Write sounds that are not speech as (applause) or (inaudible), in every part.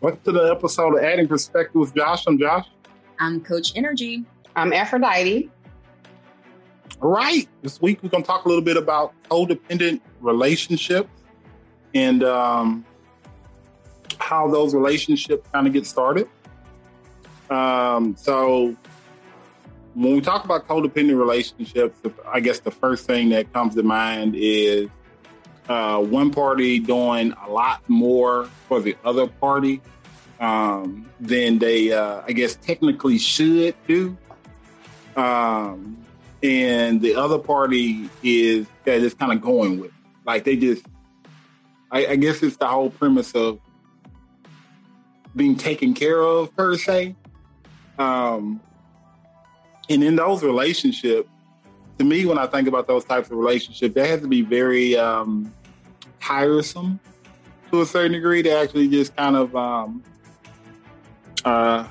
Welcome to the episode of Adding Perspective with Josh. I'm Josh. I'm Coach Energy. I'm Aphrodite. All right. This week we're going to talk a little bit about codependent relationships and um, how those relationships kind of get started. Um, so when we talk about codependent relationships, I guess the first thing that comes to mind is uh, one party doing a lot more for the other party um, than they, uh, I guess, technically should do. Um, and the other party is that is kind of going with it. Like they just, I, I guess it's the whole premise of being taken care of per se. Um, and in those relationships, to me, when I think about those types of relationships, they have to be very um, tiresome to a certain degree to actually just kind of, um, uh,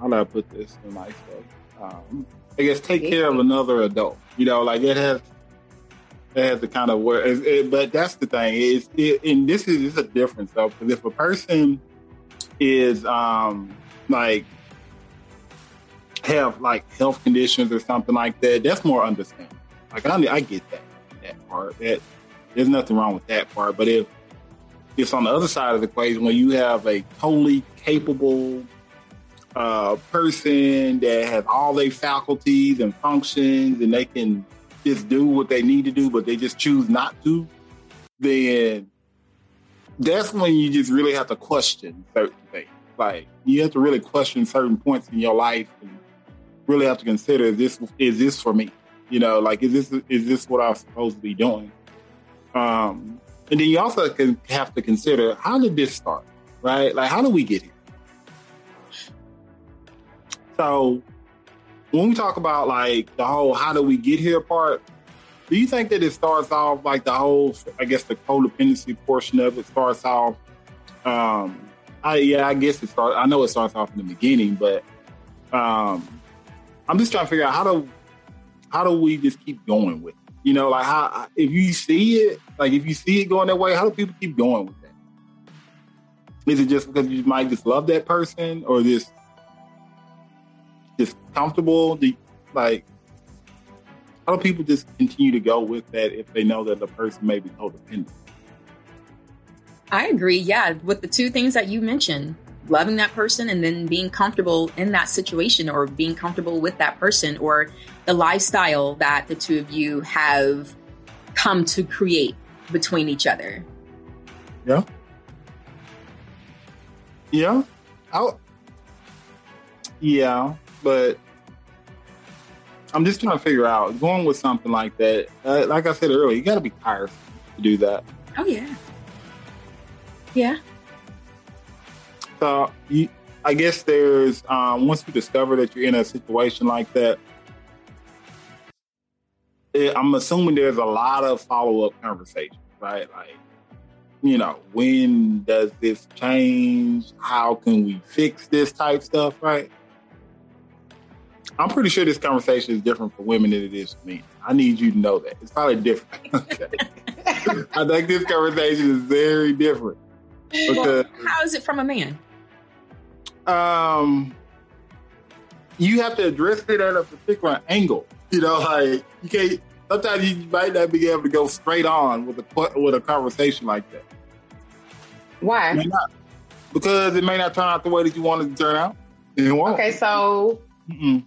how do I put this in nice way? Um, I guess take care of another adult. You know, like it has, it has to kind of work. It, it, but that's the thing is, it, and this is, is a difference though, because if a person is um, like have like health conditions or something like that, that's more understandable. Like I, I get that that part. That there's nothing wrong with that part. But if it's on the other side of the equation when you have a totally capable uh, person that has all their faculties and functions and they can just do what they need to do, but they just choose not to, then that's when you just really have to question certain things. Like you have to really question certain points in your life and really have to consider is this is this for me? You know, like is this is this what I'm supposed to be doing? Um, and then you also can have to consider how did this start, right? Like how do we get here? So when we talk about like the whole how do we get here part, do you think that it starts off like the whole I guess the codependency portion of it starts off um I yeah, I guess it starts I know it starts off in the beginning, but um I'm just trying to figure out how do how do we just keep going with it? You know, like how if you see it, like if you see it going that way, how do people keep going with that? Is it just because you might just love that person, or just just comfortable? Do, like, how do people just continue to go with that if they know that the person may be codependent? I agree. Yeah, with the two things that you mentioned, loving that person and then being comfortable in that situation or being comfortable with that person or the lifestyle that the two of you have come to create between each other. Yeah. Yeah. I'll, yeah, but I'm just trying to figure out going with something like that. Uh, like I said earlier, you got to be tiresome to do that. Oh yeah. Yeah. So you, I guess there's um, once you discover that you're in a situation like that, it, I'm assuming there's a lot of follow up conversations, right? Like, you know, when does this change? How can we fix this type stuff, right? I'm pretty sure this conversation is different for women than it is for men. I need you to know that. It's probably different. Okay. (laughs) I think this conversation is very different. Because, well, how is it from a man? Um, you have to address it at a particular angle. You know, like you can't. Sometimes you might not be able to go straight on with a with a conversation like that. Why? Because it may not turn out the way that you wanted to turn out. Okay, so Mm-mm.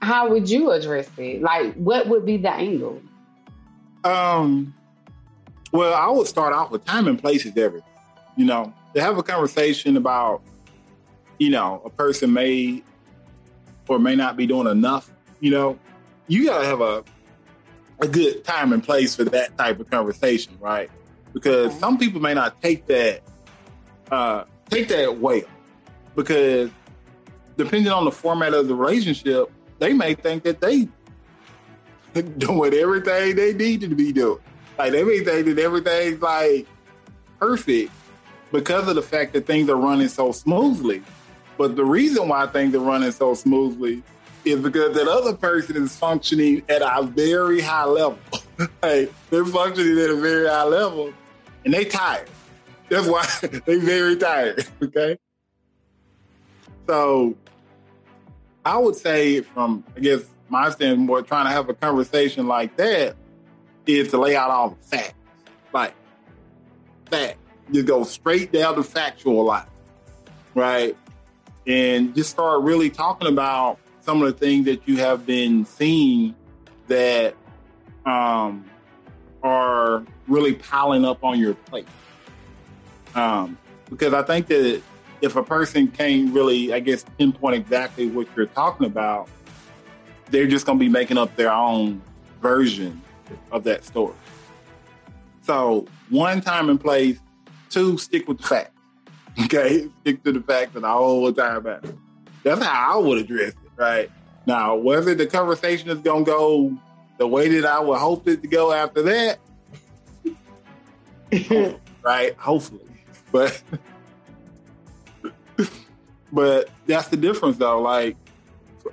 How would you address it? Like, what would be the angle? Um. Well, I would start off with time and place is everything. You know, to have a conversation about, you know, a person may or may not be doing enough. You know, you gotta have a a good time and place for that type of conversation, right? Because some people may not take that uh, take that well, because depending on the format of the relationship, they may think that they (laughs) doing everything they need to be doing. Like they may think that everything's like perfect because of the fact that things are running so smoothly. But the reason why things are running so smoothly is because that other person is functioning at a very high level. (laughs) hey, they're functioning at a very high level and they tired. That's why (laughs) they're very tired. Okay. so I would say from I guess my standpoint, trying to have a conversation like that is to lay out all the facts. Like fact. You go straight down to factual line. Right. And just start really talking about some of the things that you have been seeing that um, are really piling up on your plate. Um, because I think that if a person can't really, I guess, pinpoint exactly what you're talking about, they're just going to be making up their own version of that story. So, one time and place, two, stick with the facts. (laughs) Okay, stick to the facts and the whole time about it. That's how I would address it, right? Now, whether the conversation is going to go the way that I would hope it to go after that, (laughs) right? Hopefully, but but that's the difference, though. Like,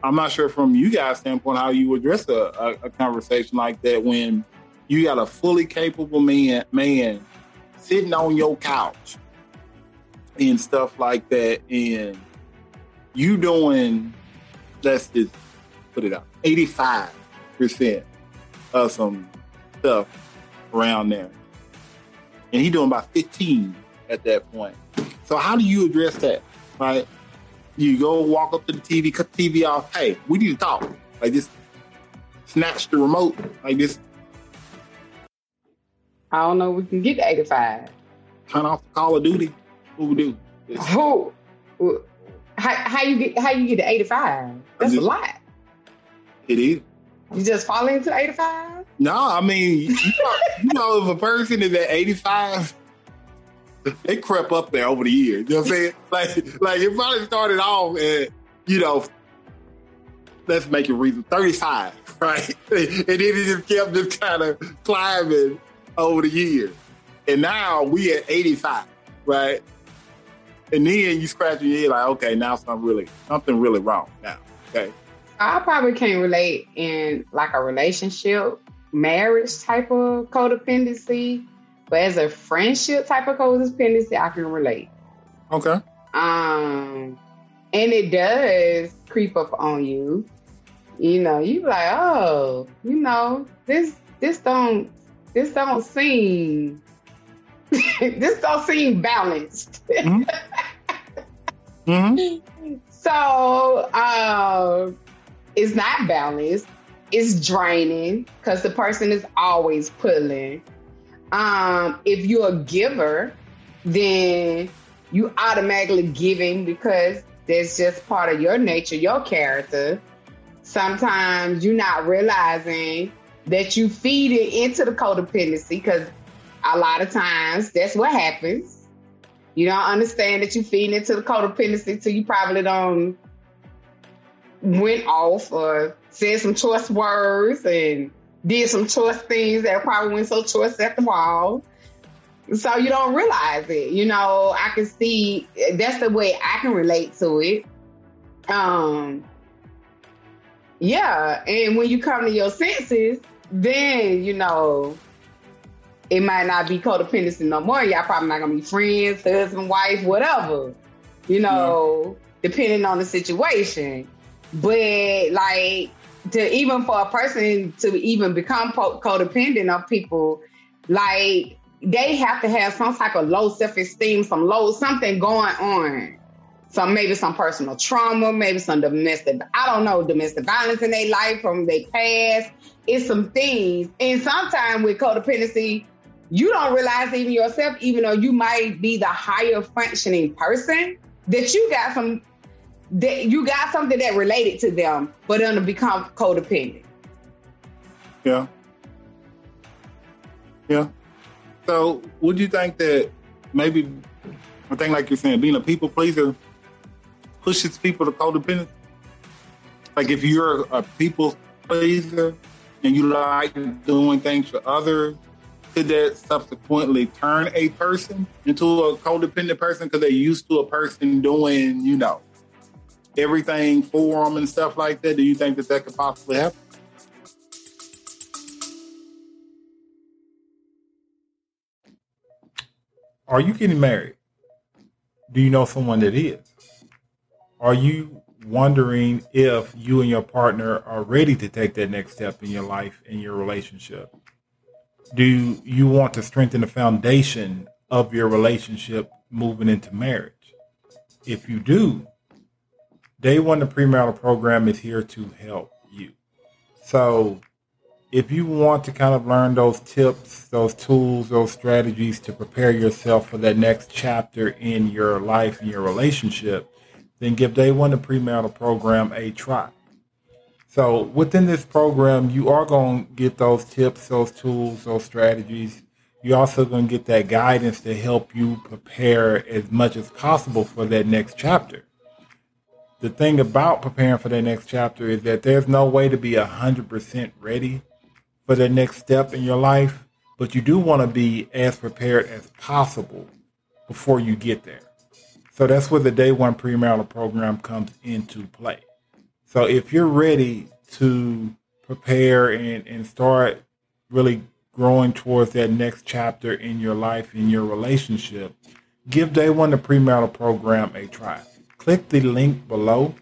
I'm not sure from you guys' standpoint how you address a, a, a conversation like that when you got a fully capable man man sitting on your couch and stuff like that, and you doing let's just put it up 85 percent of some stuff around there, and he doing about 15 at that point. So how do you address that? Right? You go walk up to the TV, cut the TV off. Hey, we need to talk. Like just snatch the remote. Like this. I don't know. We can get to 85. Turn off the Call of Duty. What we do? Who? How, how you get how you get to 85? That's just, a lot. It is. You just fall into 85? No, I mean, you know, you know, if a person is at 85, they crept up there over the years. You know what I'm saying? (laughs) Like, like it probably started off at, you know, let's make it reason 35, (laughs) right? and then it just kept just kind of climbing over the years. And now we at 85, right? And then you scratch your head like, okay, now something really, something really wrong now. Okay. I probably can't relate in like a relationship, marriage type of codependency, but as a friendship type of codependency, I can relate. Okay. Um, and it does creep up on you. You know, you like, oh, you know, this this don't this don't seem (laughs) this don't seem balanced. Mm-hmm. (laughs) mm-hmm. So um, it's not balanced. It's draining because the person is always pulling. Um, if you're a giver, then you automatically giving because that's just part of your nature, your character. Sometimes you're not realizing that you feed it into the codependency because a lot of times that's what happens. You don't understand that you feed into the codependency till you probably don't went off or said some choice words and did some choice things that probably went so choice at the wall. So you don't realize it. You know, I can see that's the way I can relate to it. Um yeah, and when you come to your senses, then you know it might not be codependency no more. Y'all probably not gonna be friends, husband, wife, whatever. You know, yeah. depending on the situation. But like to even for a person to even become codependent on people, like they have to have some type of low self esteem, some low something going on. Some maybe some personal trauma, maybe some domestic, I don't know, domestic violence in their life from their past. It's some things. And sometimes with codependency, you don't realize even yourself, even though you might be the higher functioning person, that you got some that you got something that related to them, but then become codependent. Yeah. Yeah. So would you think that maybe I think like you're saying, being a people pleaser pushes people to codependence? Like if you're a people pleaser and you like doing things for others, could that subsequently turn a person into a codependent person because they're used to a person doing, you know, everything for them and stuff like that? Do you think that that could possibly happen? Are you getting married? Do you know someone that is? are you wondering if you and your partner are ready to take that next step in your life in your relationship? Do you want to strengthen the foundation of your relationship moving into marriage? If you do, Day One, the premarital program is here to help you. So, if you want to kind of learn those tips, those tools, those strategies to prepare yourself for that next chapter in your life and your relationship, then give Day One, the premarital program, a try. So, within this program, you are going to get those tips, those tools, those strategies you're also going to get that guidance to help you prepare as much as possible for that next chapter. The thing about preparing for that next chapter is that there's no way to be 100% ready for the next step in your life, but you do want to be as prepared as possible before you get there. So that's where the day one premarital program comes into play. So if you're ready to prepare and, and start really growing towards that next chapter in your life, in your relationship, give Day One the premarital program a try. Click the link below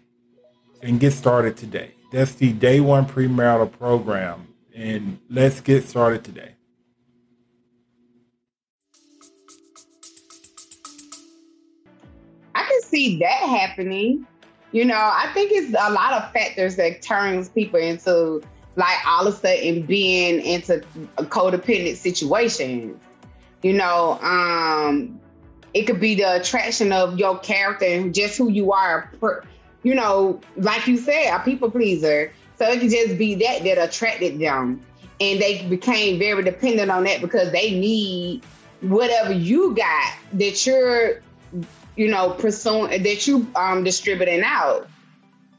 and get started today. That's the Day One premarital program. And let's get started today. I can see that happening. You know, I think it's a lot of factors that turns people into like all of a sudden being into a codependent situation. You know, um, it could be the attraction of your character and just who you are. You know, like you said, a people pleaser. So it could just be that that attracted them, and they became very dependent on that because they need whatever you got that you're, you know, pursuing that you um distributing out.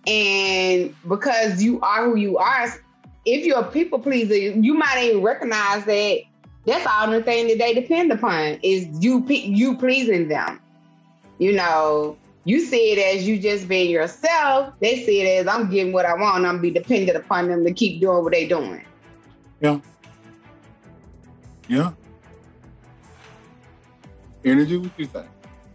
And because you are who you are, if you're a people pleaser, you might even recognize that that's all the thing that they depend upon is you you pleasing them. You know, you see it as you just being yourself. They see it as I'm getting what I want. I'm be dependent upon them to keep doing what they're doing. Yeah. Yeah. Energy, what you think?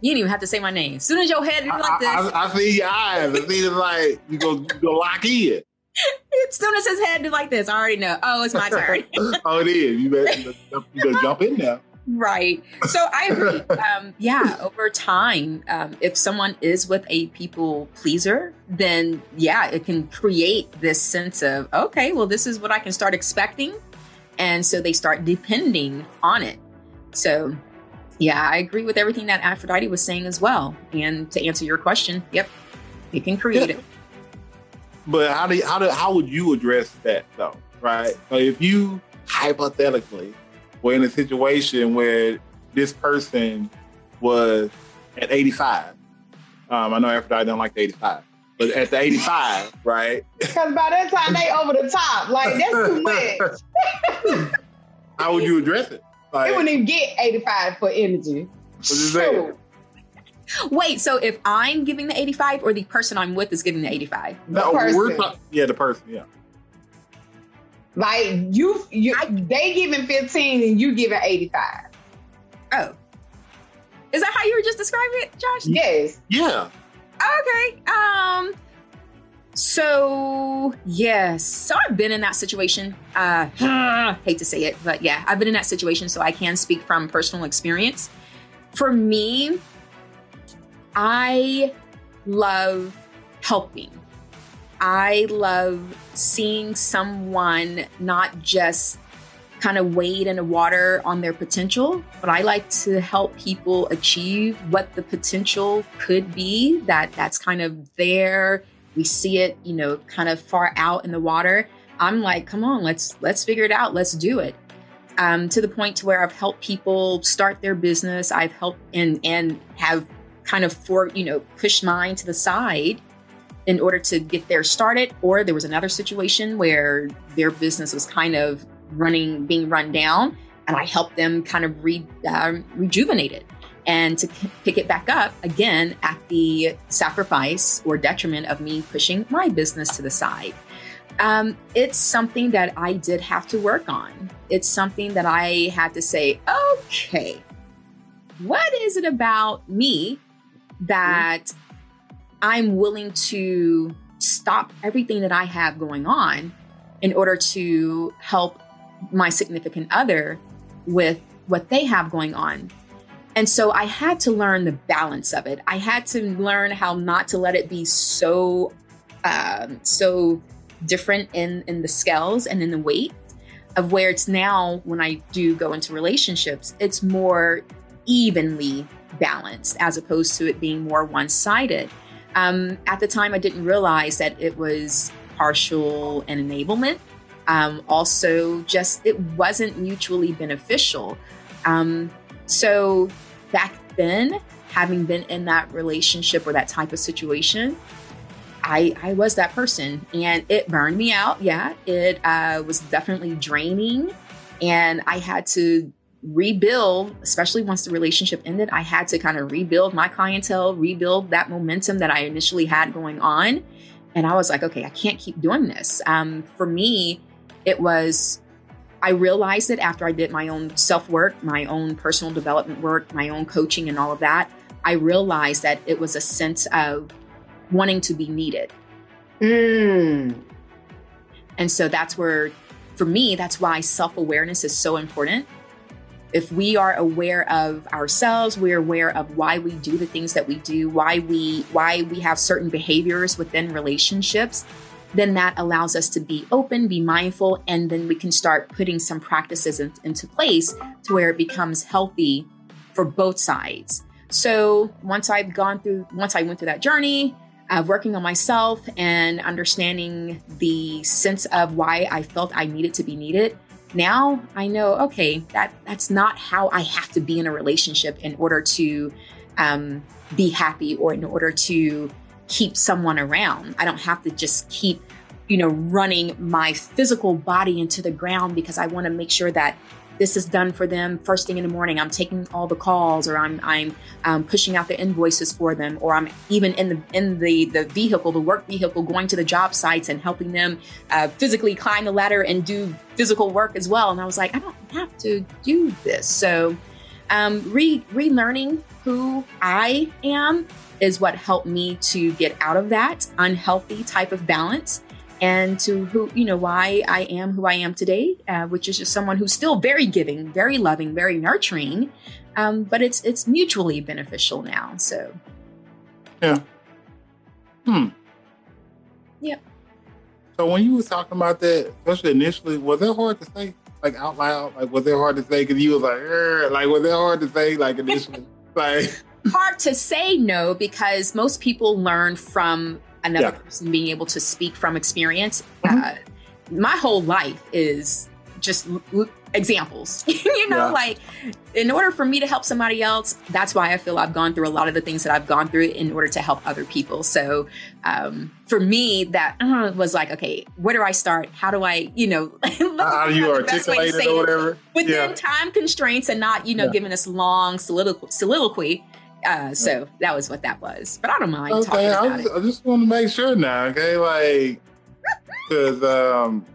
You didn't even have to say my name. As soon as your head is like this, I, I, I, see your eyes. I see it like you go, you go lock in. (laughs) as soon as his head do like this, I already know. Oh, it's my turn. (laughs) oh, it is. You better, you better jump in now. Right. So I agree. Um, yeah, over time, um, if someone is with a people pleaser, then yeah, it can create this sense of, okay, well, this is what I can start expecting. And so they start depending on it. So yeah, I agree with everything that Aphrodite was saying as well. And to answer your question, yep, it can create yeah. it. But how do you, how do how would you address that though? Right. So if you hypothetically were in a situation where this person was at 85, um, I know Aphrodite don't like the 85, but at the 85, (laughs) right? Because by that time they over the top, like that's too (laughs) much. how would you address it? Like, they wouldn't even get 85 for energy. Wait, so if I'm giving the 85 or the person I'm with is giving the 85? No, we're talking, yeah, the person, yeah. Like you, you, I, they giving 15 and you giving 85. Oh. Is that how you were just describing it, Josh? Yes. Yeah. Okay. Um, so yes, so I've been in that situation. Uh, (sighs) hate to say it, but yeah, I've been in that situation, so I can speak from personal experience. For me, I love helping. I love seeing someone not just kind of wade in the water on their potential, but I like to help people achieve what the potential could be that that's kind of there. We see it, you know, kind of far out in the water. I'm like, come on, let's let's figure it out. Let's do it. Um, to the point to where I've helped people start their business. I've helped and and have kind of for you know push mine to the side in order to get there started or there was another situation where their business was kind of running being run down and i helped them kind of re, uh, rejuvenate it. And to pick it back up again at the sacrifice or detriment of me pushing my business to the side. Um, it's something that i did have to work on. It's something that i had to say okay what is it about me that I'm willing to stop everything that I have going on in order to help my significant other with what they have going on. And so I had to learn the balance of it. I had to learn how not to let it be so um, so different in in the scales and in the weight of where it's now when I do go into relationships, it's more evenly balanced as opposed to it being more one sided. Um, at the time, I didn't realize that it was partial and enablement. Um, also, just it wasn't mutually beneficial. Um, so back then, having been in that relationship or that type of situation, I, I was that person and it burned me out. Yeah, it uh, was definitely draining. And I had to rebuild, especially once the relationship ended, I had to kind of rebuild my clientele, rebuild that momentum that I initially had going on. And I was like, okay, I can't keep doing this. Um, for me, it was, I realized it after I did my own self work, my own personal development work, my own coaching, and all of that. I realized that it was a sense of wanting to be needed. Mm. And so that's where, for me, that's why self awareness is so important. If we are aware of ourselves, we're aware of why we do the things that we do, why we why we have certain behaviors within relationships, then that allows us to be open, be mindful, and then we can start putting some practices in, into place to where it becomes healthy for both sides. So once I've gone through, once I went through that journey, uh, working on myself and understanding the sense of why I felt I needed to be needed. Now I know, okay, that that's not how I have to be in a relationship in order to um, be happy or in order to keep someone around. I don't have to just keep, you know, running my physical body into the ground because I want to make sure that this is done for them first thing in the morning. I'm taking all the calls, or I'm I'm um, pushing out the invoices for them, or I'm even in the in the the vehicle, the work vehicle, going to the job sites and helping them uh, physically climb the ladder and do physical work as well. And I was like, I don't have to do this. So, um, re relearning who I am is what helped me to get out of that unhealthy type of balance and to who you know why I am who I am today, uh, which is just someone who's still very giving, very loving, very nurturing, um, but it's it's mutually beneficial now. So, yeah. Hmm. Yeah. So when you was talking about that, especially initially, was that hard to say, like out loud? Like was it hard to say because you was like, like was it hard to say, like initially, (laughs) like hard to say no because most people learn from another Yeah. person being able to speak from experience. Mhm. Uh, my whole life is just l- l- examples. (laughs) you know, Yeah. like in order for me to help somebody else, that's why I feel I've gone through a lot of the things that I've gone through in order to help other people. So um, for me, that uh, was like, okay, where do I start? How do I, you know, (laughs) how do you at the best way to articulate it or whatever? within Yeah. time constraints and not, you know, Yeah. giving us long soliloquy. soliloquy. Uh, so that was what that was. But I don't mind talking Okay, I, it. I just want to make sure now, okay? Like, (laughs) because um,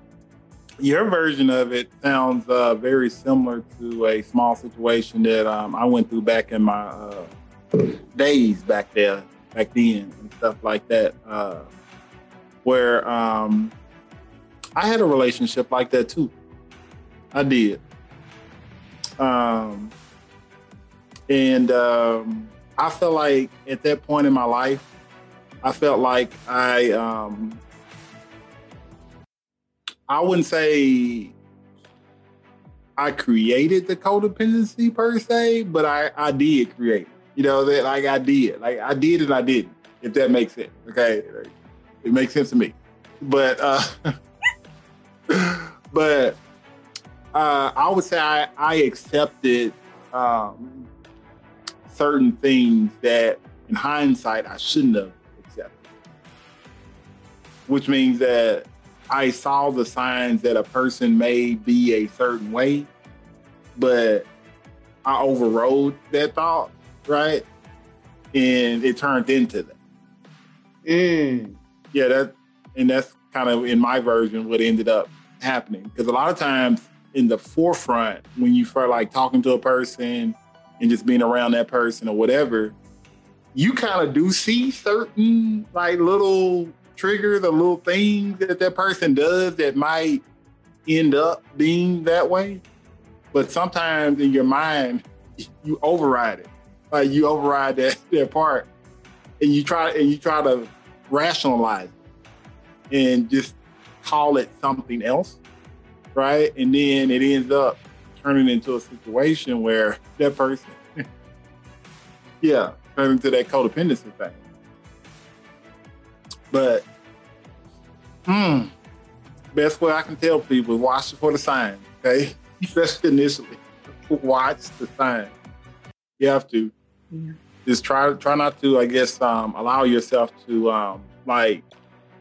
your version of it sounds uh, very similar to a small situation that um, I went through back in my uh, days back there, back then, and stuff like that, uh, where um, I had a relationship like that too. I did. Um, and um, I felt like at that point in my life, I felt like I um I wouldn't say I created the codependency per se, but I I did create. You know that like I did, like I did and I didn't. If that makes sense, okay, it makes sense to me. But uh, (laughs) but uh, I would say I I accepted um, certain things that in hindsight I shouldn't have accepted. Which means that I saw the signs that a person may be a certain way, but I overrode that thought, right? And it turned into that. Mm. Yeah, that and that's kind of in my version what ended up happening. Because a lot of times in the forefront, when you start like talking to a person and just being around that person or whatever, you kind of do see certain like little triggers or little things that that person does that might end up being that way. But sometimes in your mind, (laughs) you override it. Like you override that, (laughs) that part and you try and you try to rationalize and just call it something else. Right. And then it ends up turning into a situation where that person (laughs) yeah, turn into that codependency thing. But hmm, best way I can tell people is watch for the signs, okay? (laughs) Especially initially. (laughs) Watch the signs. You have to. Yeah. Just try try not to, I guess, um, allow yourself to um, like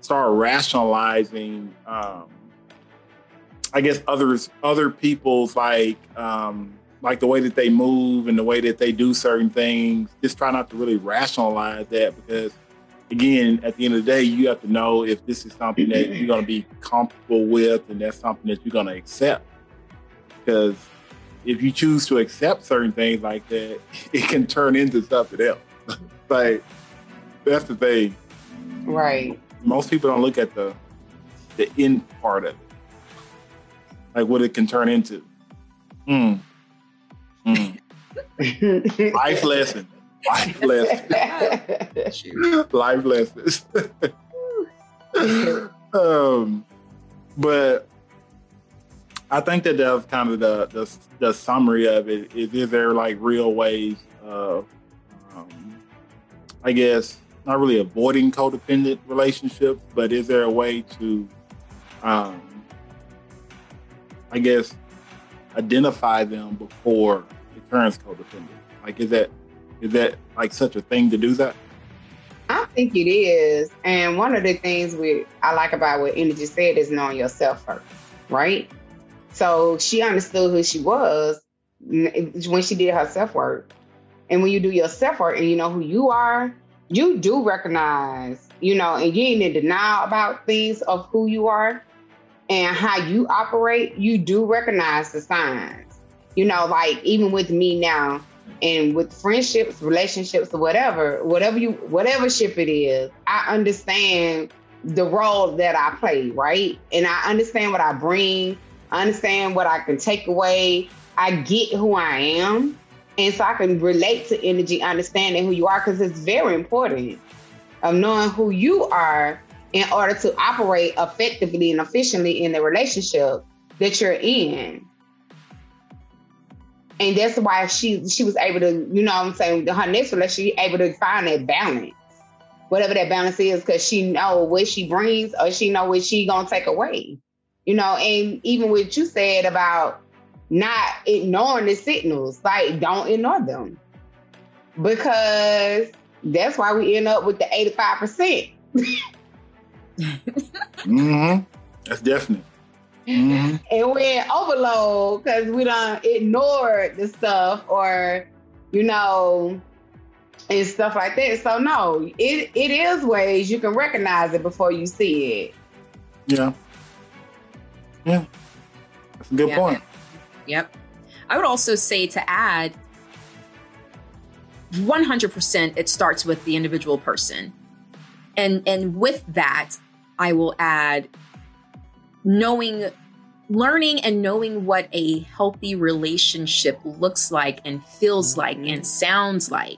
start rationalizing um, I guess others other people's like um, like the way that they move and the way that they do certain things. Just try not to really rationalize that because, again, at the end of the day, you have to know if this is something that you're going to be comfortable with and that's something that you're going to accept. Because if you choose to accept certain things like that, (laughs) it can turn into something else. (laughs) like that's the thing. Right. Most people don't look at the the end part of it, like what it can turn into. Mm. Mm. Life lesson. Life lesson. Life lessons. (laughs) um, but I think that that's kind of the, the, the summary of it. Is, is there like real ways of, um, I guess, not really avoiding codependent relationships, but is there a way to, um, I guess, identify them before parents codependent? Like, is that is that like such a thing to do that? I think it is. And one of the things we I like about what Energy said is knowing yourself first, right? So she understood who she was when she did her self work. And when you do your self work and you know who you are, you do recognize, you know, and you ain't in denial about things of who you are and how you operate, you do recognize the signs. You know, like even with me now and with friendships, relationships, or whatever, whatever you whatever ship it is, I understand the role that I play, right? And I understand what I bring, I understand what I can take away. I get who I am. And so I can relate to energy, understanding who you are, because it's very important of knowing who you are in order to operate effectively and efficiently in the relationship that you're in and that's why she she was able to, you know, what I'm saying her next relationship, she able to find that balance, whatever that balance is, because she know what she brings or she know what she gonna take away, you know. And even what you said about not ignoring the signals, like don't ignore them, because that's why we end up with the 85 percent. (laughs) mm-hmm. That's definite. Mm-hmm. and we overload because we don't ignore the stuff or, you know, and stuff like that. So no, it it is ways you can recognize it before you see it. Yeah. Yeah. That's a good yep. point. Yep. I would also say to add 100% it starts with the individual person. And and with that, I will add knowing learning and knowing what a healthy relationship looks like and feels mm-hmm. like and sounds like.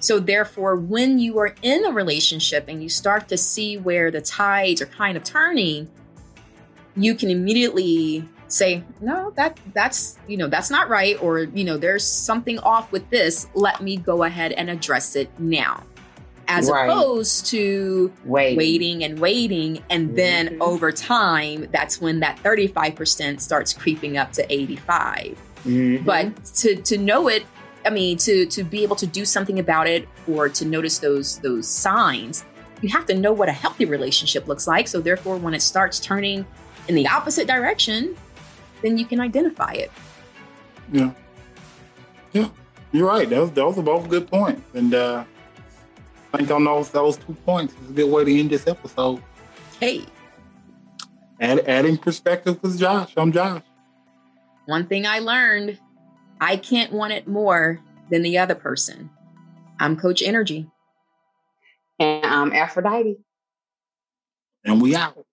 So, therefore, when you are in a relationship and you start to see where the tides are kind of turning, you can immediately say, "No, that that's you know that's not right," or you know, "There's something off with this. Let me go ahead and address it now." As right. opposed to waiting. waiting. and waiting. And then mm-hmm. over time, that's when that 35% starts creeping up to 85. Mm-hmm. But to, to know it, I mean, to, to be able to do something about it or to notice those, those signs, you have to know what a healthy relationship looks like. So therefore, when it starts turning in the opposite direction, then you can identify it. Yeah. Yeah. You're right. Those, those are both good points. And, uh, I think on those those two points is a good way to end this episode. Hey. Add, adding perspective with Josh. I'm Josh. One thing I learned I can't want it more than the other person. I'm Coach Energy. And I'm Aphrodite. And we out.